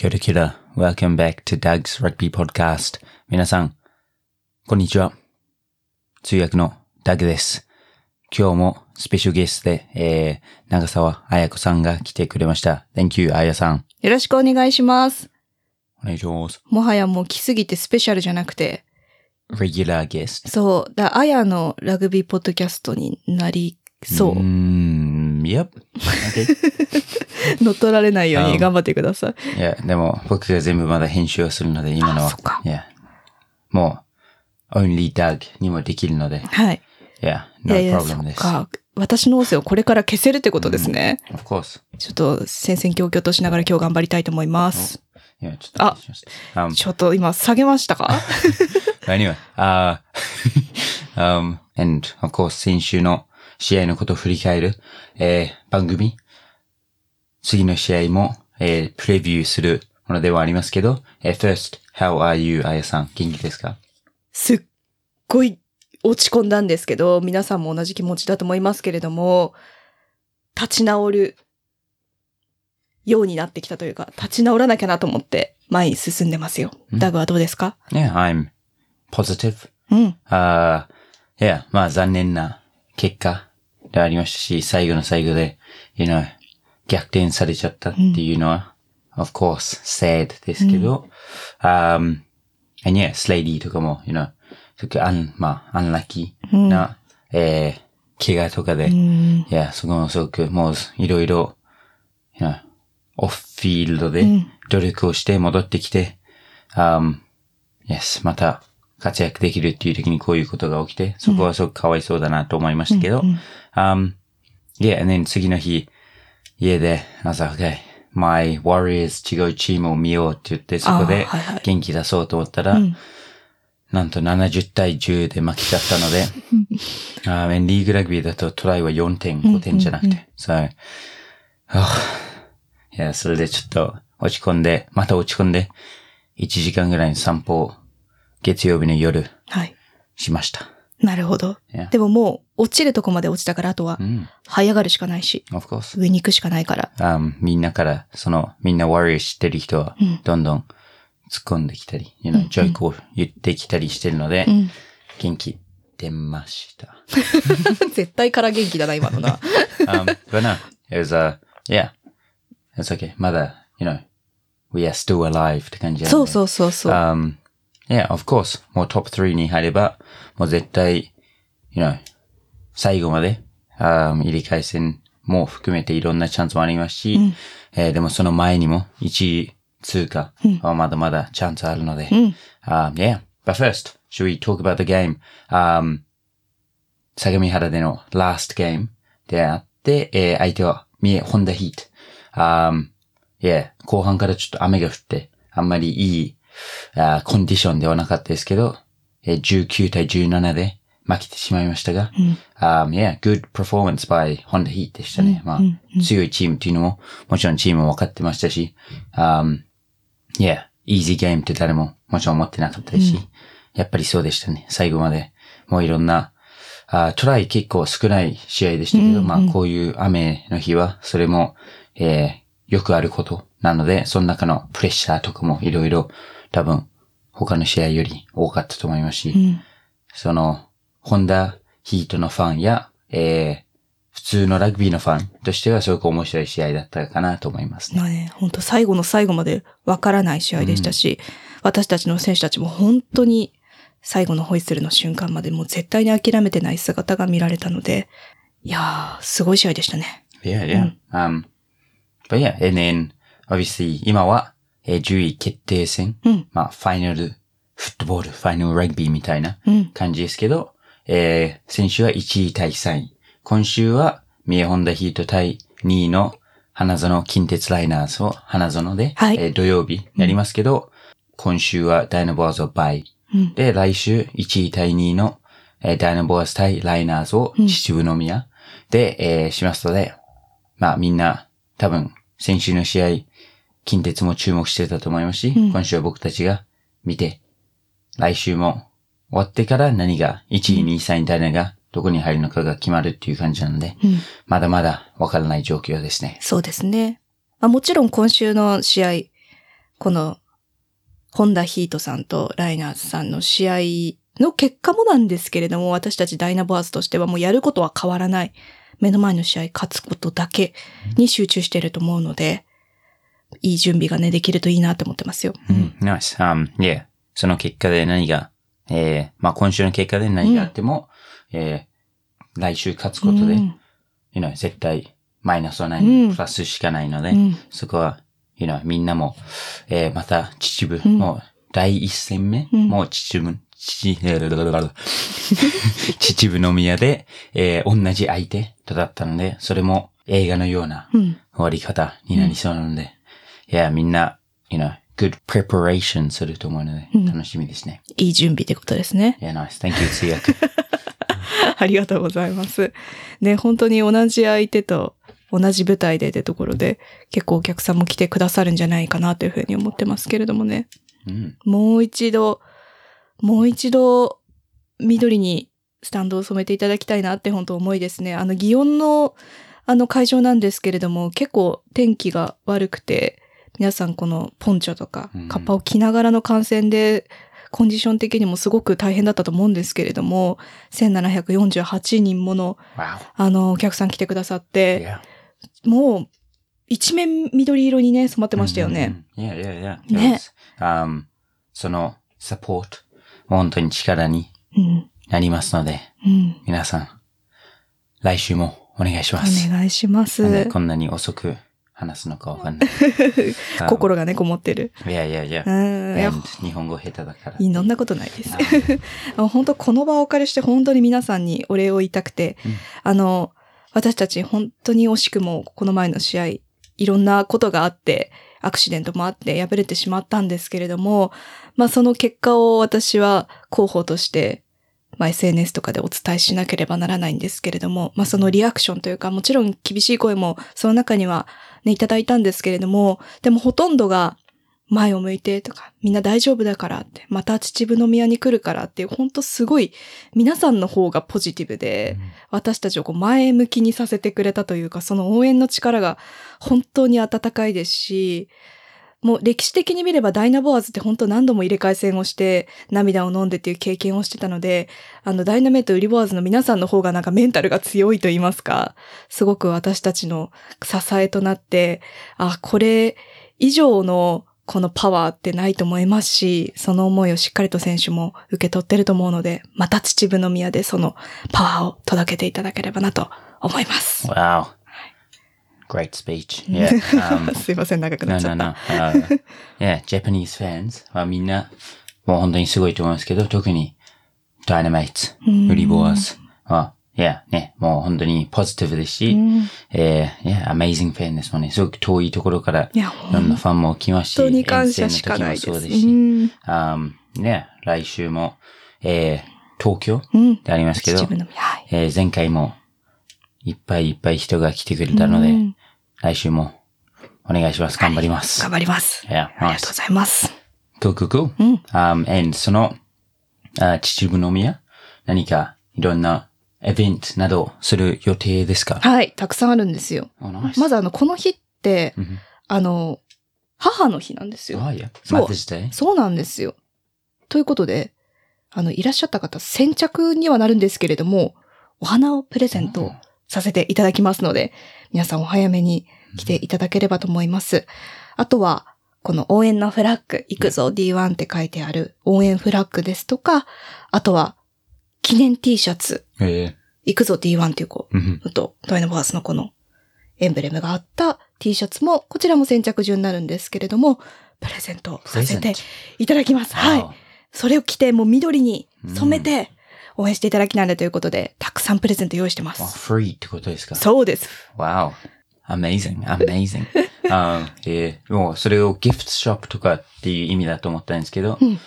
Kia ora kia. Welcome back to Doug's Rugby Podcast. 皆さん、こんにちは。通訳のダグです。今日もスペシャルゲストで、えー、長澤彩子さんが来てくれました。Thank you, 彩さん。よろしくお願いします。お願いします。もはやもう来すぎてスペシャルじゃなくて、Regular guest. そう、だ、あやのラグビーポッドキャストになりそう。Mm, yep. Okay. 乗っ取られないよううんに頑張ってください。いや、でも僕が全部まだ編集をするので、今のはあそっか。いや、もう、only Doug にもできるので、はい。いや、い no problem です。私の音声をこれから消せるってことですね。Of course. ちょっと戦々恐々としながら今日頑張りたいと思います。いや、ちょっとあ。Um, ちょっと今下げましたか？Anyway, uh, um, and of course 先週の試合のことを振り返る、えー番組、次の試合も、えープレビューするものではありますけど、えー first, how are you, あやさん、元気ですか？すっごい落ち込んだんですけど、皆さんも同じ気持ちだと思いますけれども、立ち直るようになってきたというか、立ち直らなきゃなと思って前に進んでますよ。ダグはどうですか？Yeah, I'm positive. うん。ああ、いや、まあ残念な結果でありましたし、最後の最後で、you know, 逆転されちゃったっていうのは、of course, sad ですけど、um, and yeah, スレイディとかも、you know, まあ、アンラッキーな、えー、怪我とかで、いや、そこもすごく、もう、いろいろ、you know, オフフィールドで努力をして戻ってきて、um, yes, また活躍できるっていう時にこういうことが起きて、そこはすごくかわいそうだなと思いましたけど、um, yeah, and then 次の日、家で、朝、okay, my warriors 違うチームを見ようって言って、そこで元気出そうと思ったら、なんと70対10で負けちゃったので、あーリーグラグビーだとトライは4点、5点じゃなくて、そう、いや、それでちょっと落ち込んで、また落ち込んで、1時間ぐらいの散歩を月曜日の夜はい。しました。なるほど。でももう落ちるとこまで落ちたから、あとはうん。這い上がるしかないし.上に行くしかないから。あーみんなから、その、みんな Warriors 知ってる人は、どんどん突っ込んできたり、you know, ジョイクを言ってきたりしてるので、ん元気出ました。絶対から元気だな、今のな。um, but no, it was, uh, yeah, it's okay. まだ、you know, we are still alive って感じなんでそうそうそうそう。Um, yeah, of course. もうトップ3に入れば、もう絶対、you know, 最後まで、um, 入り返戦も含めていろんなチャンスもありますし、えーでもその前にも1位通過はまだまだチャンスあるので、um, yeah. But first, should we talk about the game? Um, 相模原での last game であって、えー相手は三重ホンダヒート。Um, yeah, 後半からちょっと雨が降って、あんまりいい、あーコンディションではなかったですけど、えー19対17で負けてしまいましたが、um, yeah, good performance by Honda Heat でしたね。まあ、強いチームっていうのも、もちろんチームも分かってましたし、um, yeah, easy game って誰ももちろん思ってなかったですし、やっぱりそうでしたね。最後まで、もういろんな、あートライ結構少ない試合でしたけど、まあこういう雨の日は、それも、えーよくあることなので、その中のプレッシャーとかもいろいろ多分他の試合より多かったと思いますし、その、ホンダヒートのファンや、えー普通のラグビーのファンとしてはすごく面白い試合だったかなと思いますね。まあね、本当最後の最後までわからない試合でしたし、私たちの選手たちも本当に最後のホイッスルの瞬間までもう絶対に諦めてない姿が見られたので、いやー、すごい試合でしたね。Yeah, yeah. Um, but yeah, and then, obviously, 今は、えー10位決定戦。まあ、ファイナルフットボール、ファイナルラグビーみたいな感じですけど、えー先週は1位対3位。今週は、三重ホンダヒート対2位の花園近鉄ライナーズを花園で、はいえー土曜日やりますけど、今週はダイナボーズを倍。で、来週1位対2位の、えーダイナボーズ対ライナーズを秩父宮で、えーしますので、まあみんな多分先週の試合、近鉄も注目してたと思いますし、今週は僕たちが見て、来週も終わってから何が1位、2位、3位誰がどこに入るのかが決まるっていう感じなので、まだまだわからない状況ですね。そうですね。まあ、もちろん今週の試合、この、ホンダヒートさんとライナーズさんの試合の結果もなんですけれども、私たちダイナボアーズとしてはもうやることは変わらない。目の前の試合勝つことだけに集中していると思うので、いい準備がね、できるといいなって思ってますよ。うん、nice. Um, yeah. その結果で何が、えー、まあ今週の結果で何があっても、えー、来週勝つことで、うん you know, 絶対マイナスはない、うんプラスしかないので、うんそこは、you know, みんなも、えー、また秩父、んもう第一戦目、うんもう秩父、秩秩父宮で、えー、同じ相手とだったので、それも映画のようなうん。終わり方になりそうなので、いや、みんな、you know, good preparation すると思うので、うん楽しみですね。いい準備ってことですね。いや、nice. Thank you, 通訳。ありがとうございます。ね、本当に同じ相手と同じ舞台でってところで、結構お客さんも来てくださるんじゃないかなというふうに思ってますけれどもね。うん。もう一度、もう一度、緑にスタンドを染めていただきたいなって本当思いですね。あの、祇園の、あの会場なんですけれども、結構天気が悪くて、皆さんこのポンチョとかうん、カッパを着ながらの観戦で、コンディション的にもすごく大変だったと思うんですけれども、1748人もの.あの、お客さん来てくださって.もう、一面緑色にね、染まってましたよね。うん。いやいやいや。ね Um, そのサポート、本当に力にうん。なりますので、うん。皆さん、来週もお願いしおます。願いします。こんなに遅く話すのかわかんない。心がね、こもってる。いやいやいや日本語下手だから。いいそんなことないです。あ本当この場をお借りして本当に皆さんにお礼を言いたくて、うんあの、私たち本当に惜しくもこの前の試合、いろんなことがあって、アクシデントもあって敗れてしまったんですけれども、まあその結果を私は広報として、まあ SNS とかでお伝えしなければならないんですけれども、まあそのリアクションというか、もちろん厳しい声もその中にはね、いただいたんですけれども、でもほとんどが前を向いてとか、みんな大丈夫だからって、また秩父宮に来るからっていう、本当すごい皆さんの方がポジティブで、私たちをこう前向きにさせてくれたというか、その応援の力が本当に温かいですし、もう歴史的に見ればダイナボアーズって本当何度も入れ替え戦をして涙を飲んでっていう経験をしてたので、あのダイナメイトウリボアーズの皆さんの方がなんかメンタルが強いと言いますか、すごく私たちの支えとなって、あ、これ以上のこのパワーってないと思いますし、その思いをしっかりと選手も受け取ってると思うので、また秩父宮でそのパワーを届けていただければなと思います。Wow. Great speech. Yeah. Um, すいません、長くな no, っちゃ no, った。no. Uh, yeah, Japanese fans はみんな、もう本当にすごいと思いますけど、特に Dynamite、ウリボアスは、いや、ね、もう本当にポジティブですし、えー、いや、amazing ファンですもんね。すごく遠いところから、いろんなファンも来ますし、本当に感謝しかないです。そうですし、うん。um, ね、来週も、えー、東京うん。でありますけど。えー前回もいっぱいいっぱい人が来てくれたので、うん来週もお願いします。頑張ります。頑張ります。Yeah, ありがとうございます。cool, cool, cool. うん。Um, and その、あ秩父宮、何かいろんなイベントなどする予定ですか？はい、たくさんあるんですよ。Oh, nice. まずあの、この日って、うんあの、母の日なんですよ。Oh, yeah. そう Mother's Day. そうなんですよ。ということで、あの、いらっしゃった方、先着にはなるんですけれども、お花をプレゼントさせていただきますので、皆さんお早めに来ていただければと思います。あとは、この応援のフラッグ、行くぞ D1 って書いてある応援フラッグですとか、あとは、記念 T シャツ、え行くぞ D1 っていうこう、ーうんあと、ダイナボアースのこのエンブレムがあった T シャツも、こちらも先着順になるんですけれども、プレゼントさせていただきます。はい。それを着て、もう緑に染めて、応援していただきなるということで、たくさんプレゼント用意してます。free ってことですか？そうです。Wow. Amazing, amazing. あえーもうそれをギフトショップとかっていう意味だと思ったんですけど、うん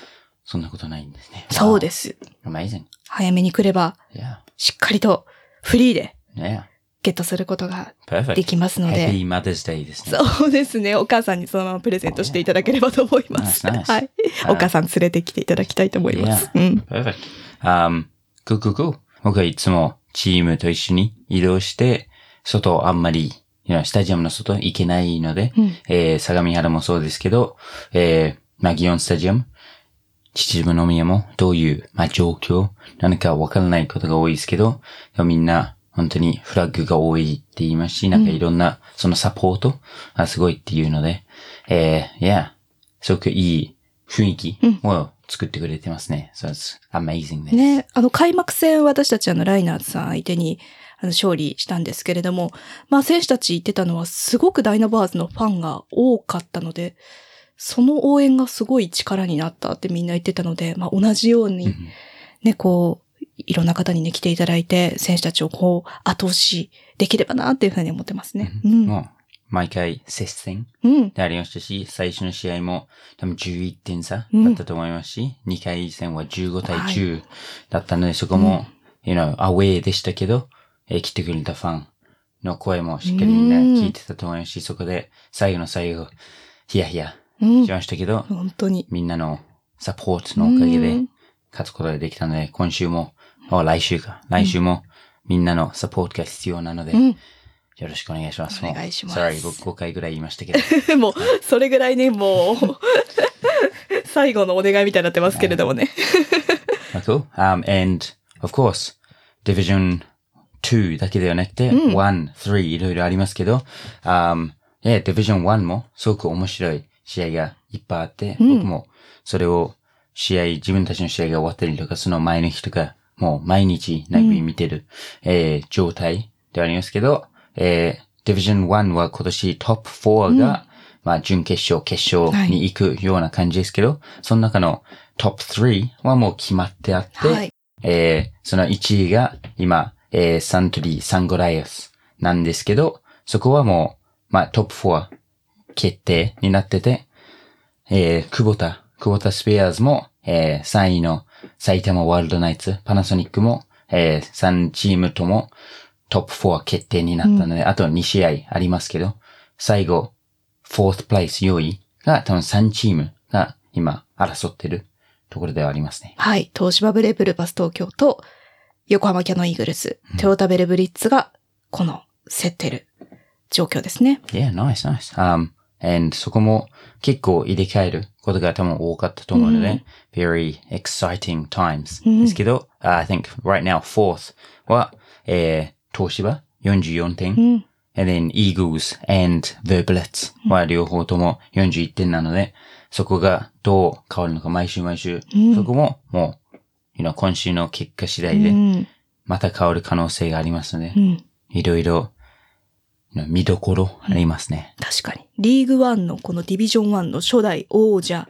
そんなことないんですね。そうです。す。Amazing. 早めに来れば、Yeah. しっかりとフリーで Yeah. ゲットすることが.できますので。Happy Mother's Day ですね。そうですね。お母さんにそのままプレゼントしていただければと思います。Nice, nice. はい。お母さん連れてきていただきたいと思います。うん。Perfect. Um, cool, cool, cool. 僕はいつもチームと一緒に移動して、外をあんまりスタジアムの外行けないので、うんえー相模原もそうですけど、えーまあ、祇園スタジアム、秩父宮もどういう、まあ、状況なのかわからないことが多いですけど、みんな本当にフラッグが多いって言いますし、なんかいろんな、そのサポートがすごいっていうので、えー、いや、すごくいい雰囲気を作ってくれてますね。So it's amazing です。ね、あの、開幕戦私たちあの、ライナーズさん相手に、あの、勝利したんですけれども、まあ、選手たち言ってたのは、すごくダイナバーズのファンが多かったので、その応援がすごい力になったってみんな言ってたので、まあ、同じように、ね、こう、いろんな方にね、来ていただいて、選手たちをこう、後押しできればなっていうふうに思ってますね。うん。毎回接戦うん。でありましたし、最初の試合も多分11点差だったと思いますし、2回戦は15対10だったので、そこも、you know, アウェーでしたけど、えー来てくれたファンの声もしっかりみんな聞いてたと思いますし、そこで最後の最後、ヒヤヒヤうんし。ましたけど、本当に。みんなのサポートのおかげでうん勝つことができたので、今週も、あ来週か、来週もみんなのサポートが必要なので、うん。よろしくお願いします。お願いしますもう Sorry、5, 5回ぐらい言いましたけど。もう、それぐらいね、もう、最後のお願いみたいになってますけれどもね。Cool. Um, and, of course, Division 2だけではなくて、1、3いろいろありますけど、um, yeah, Division 1もすごく面白い試合がいっぱいあって、僕もそれを試合、自分たちの試合が終わったりとか、その前の日とか、もう毎日ラグビー見てる、えー状態ではありますけど、えー、Division 1は今年トップ4が、まあ準決勝、決勝に行くような感じですけど、その中のトップ3はもう決まってあって、はい。えーその1位が今、えーサントリー、サンゴライアスなんですけど、そこはもう、まあトップ4決定になってて、えー、久保田、久保田スペアーズも、えー3位の埼玉ワールドナイツ、パナソニックも、えー3チームともトップ4決定になったので、あと2試合ありますけど、最後、4th place 4位が多分3チームが今争ってるところではありますね。はい。東芝ブレイブルーパス東京と、横浜キャノンイーグルス、トヨタベルブリッツが、この、競ってる状況ですね。Yeah, nice, nice. Um, and そこも結構入れ替えることが多分多かったと思うので、very exciting times. ですけど、I think right now fourth は、えー、東芝44点、うん。and then Eagles and the Blitz は両方とも41点なので、そこがどう変わるのか毎週毎週、そこももう、you know, 今週の結果次第でうん。また変わる可能性がありますのでう、ん。いろいろ、見どころありますね。確かに。リーグワンのこのディビジョン1の初代王者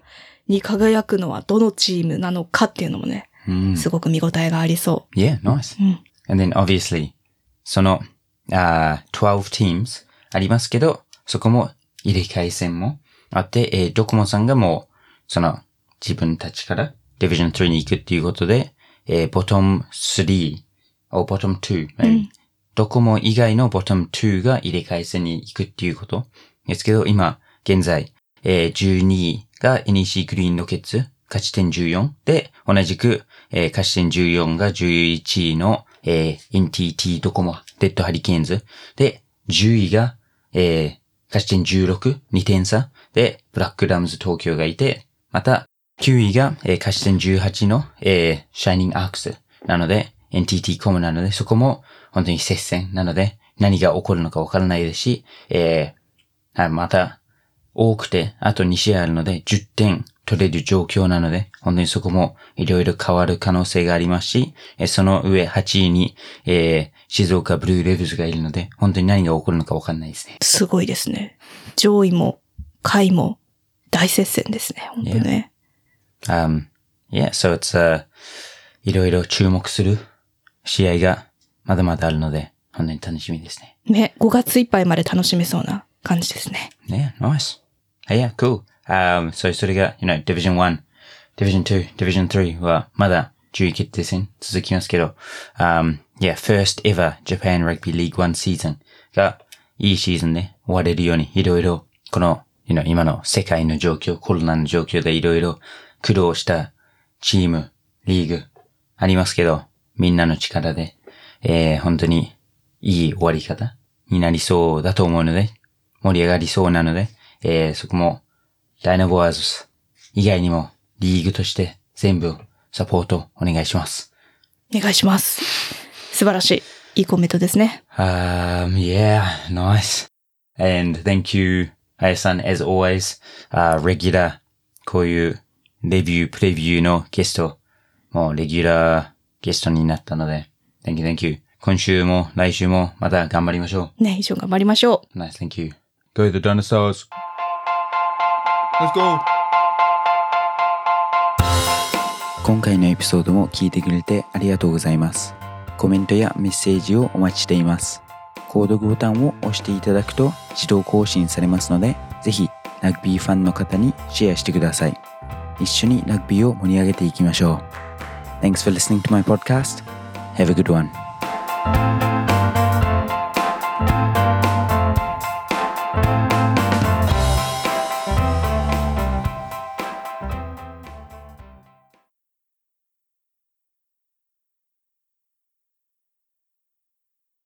に輝くのはどのチームなのかっていうのもね、うんすごく見応えがありそ Yeah, nice. う。うん。And then obviously, その、あー12 teams ありますけど、そこも入れ替え戦もあって、えードコモさんがもう、その、自分たちから Division 3に行くっていうことで、えー、Bottom 3、or Bottom 2、maybe ドコモ以外の Bottom 2が入れ替え戦に行くっていうことですけど、今、現在、えー12位が NEC グリーンロケッツ、勝ち点14で、同じく、えー勝ち点14が11位の、えー NTT ドコモ、レッドハリケーンズ。で、10位が、えー勝ち点16、2点差で、ブラックラムズ東京がいて、また、9位が、えー勝ち点18の、えーシャイニングアークスなので、NTT コムなので、そこも本当に接戦なので、何が起こるのかわからないですし、えーはい、また、多くて、あと2試合あるので、10点取れる状況なので、本当にそこもいろいろ変わる可能性がありますし、えーその上8位に、えー静岡ブルーレブズがいるので、本当に何が起こるのかわかんないですね。すごいですね。上位も、下位も、大接戦ですね。本当ね。Um, yeah, so it's, uh, いろいろ注目する試合がまだまだあるので、本当に楽しみですね。ね、5月いっぱいまで楽しめそうな感じですね。Yeah, nice. Yeah, cool. Um, so それが、you know, Division 1, Division 2, Division 3はまだ10位決定戦続きますけど、um, yeah, first ever Japan Rugby League 1 season がいいシーズンで終われるようにいろいろこの、you know, 今の世界の状況、コロナの状況でいろいろ苦労したチーム、リーグありますけど、みんなの力で、えー、本当にいい終わり方になりそうだと思うので、盛り上がりそうなので、えー、そこも、ダイナボアーズ以外にも、リーグとして全部サポートお願いします。お願いします。素晴らしい。いいコメントですね。Um, yeah, nice. And thank you, あやさん as always, uh, regular こういうレビュー、プレビューのゲスト、もうレギュラーゲストになったので、thank you, thank you. 今週も来週もまた頑張りましょね、一緒に頑張りましょう。う。Nice, thank you. Go the dinosaurs. Let's go! 今回のエピソードも聞いてくれてありがとうございます。コメントやメッセージをお待ちしています。購読ボタンを押していただくと自動更新されますので、ぜひラグビーファンの方にシェアしてください。一緒にラグビーを盛り上げていきましょう。Thanks for listening to my podcast. Have a good one.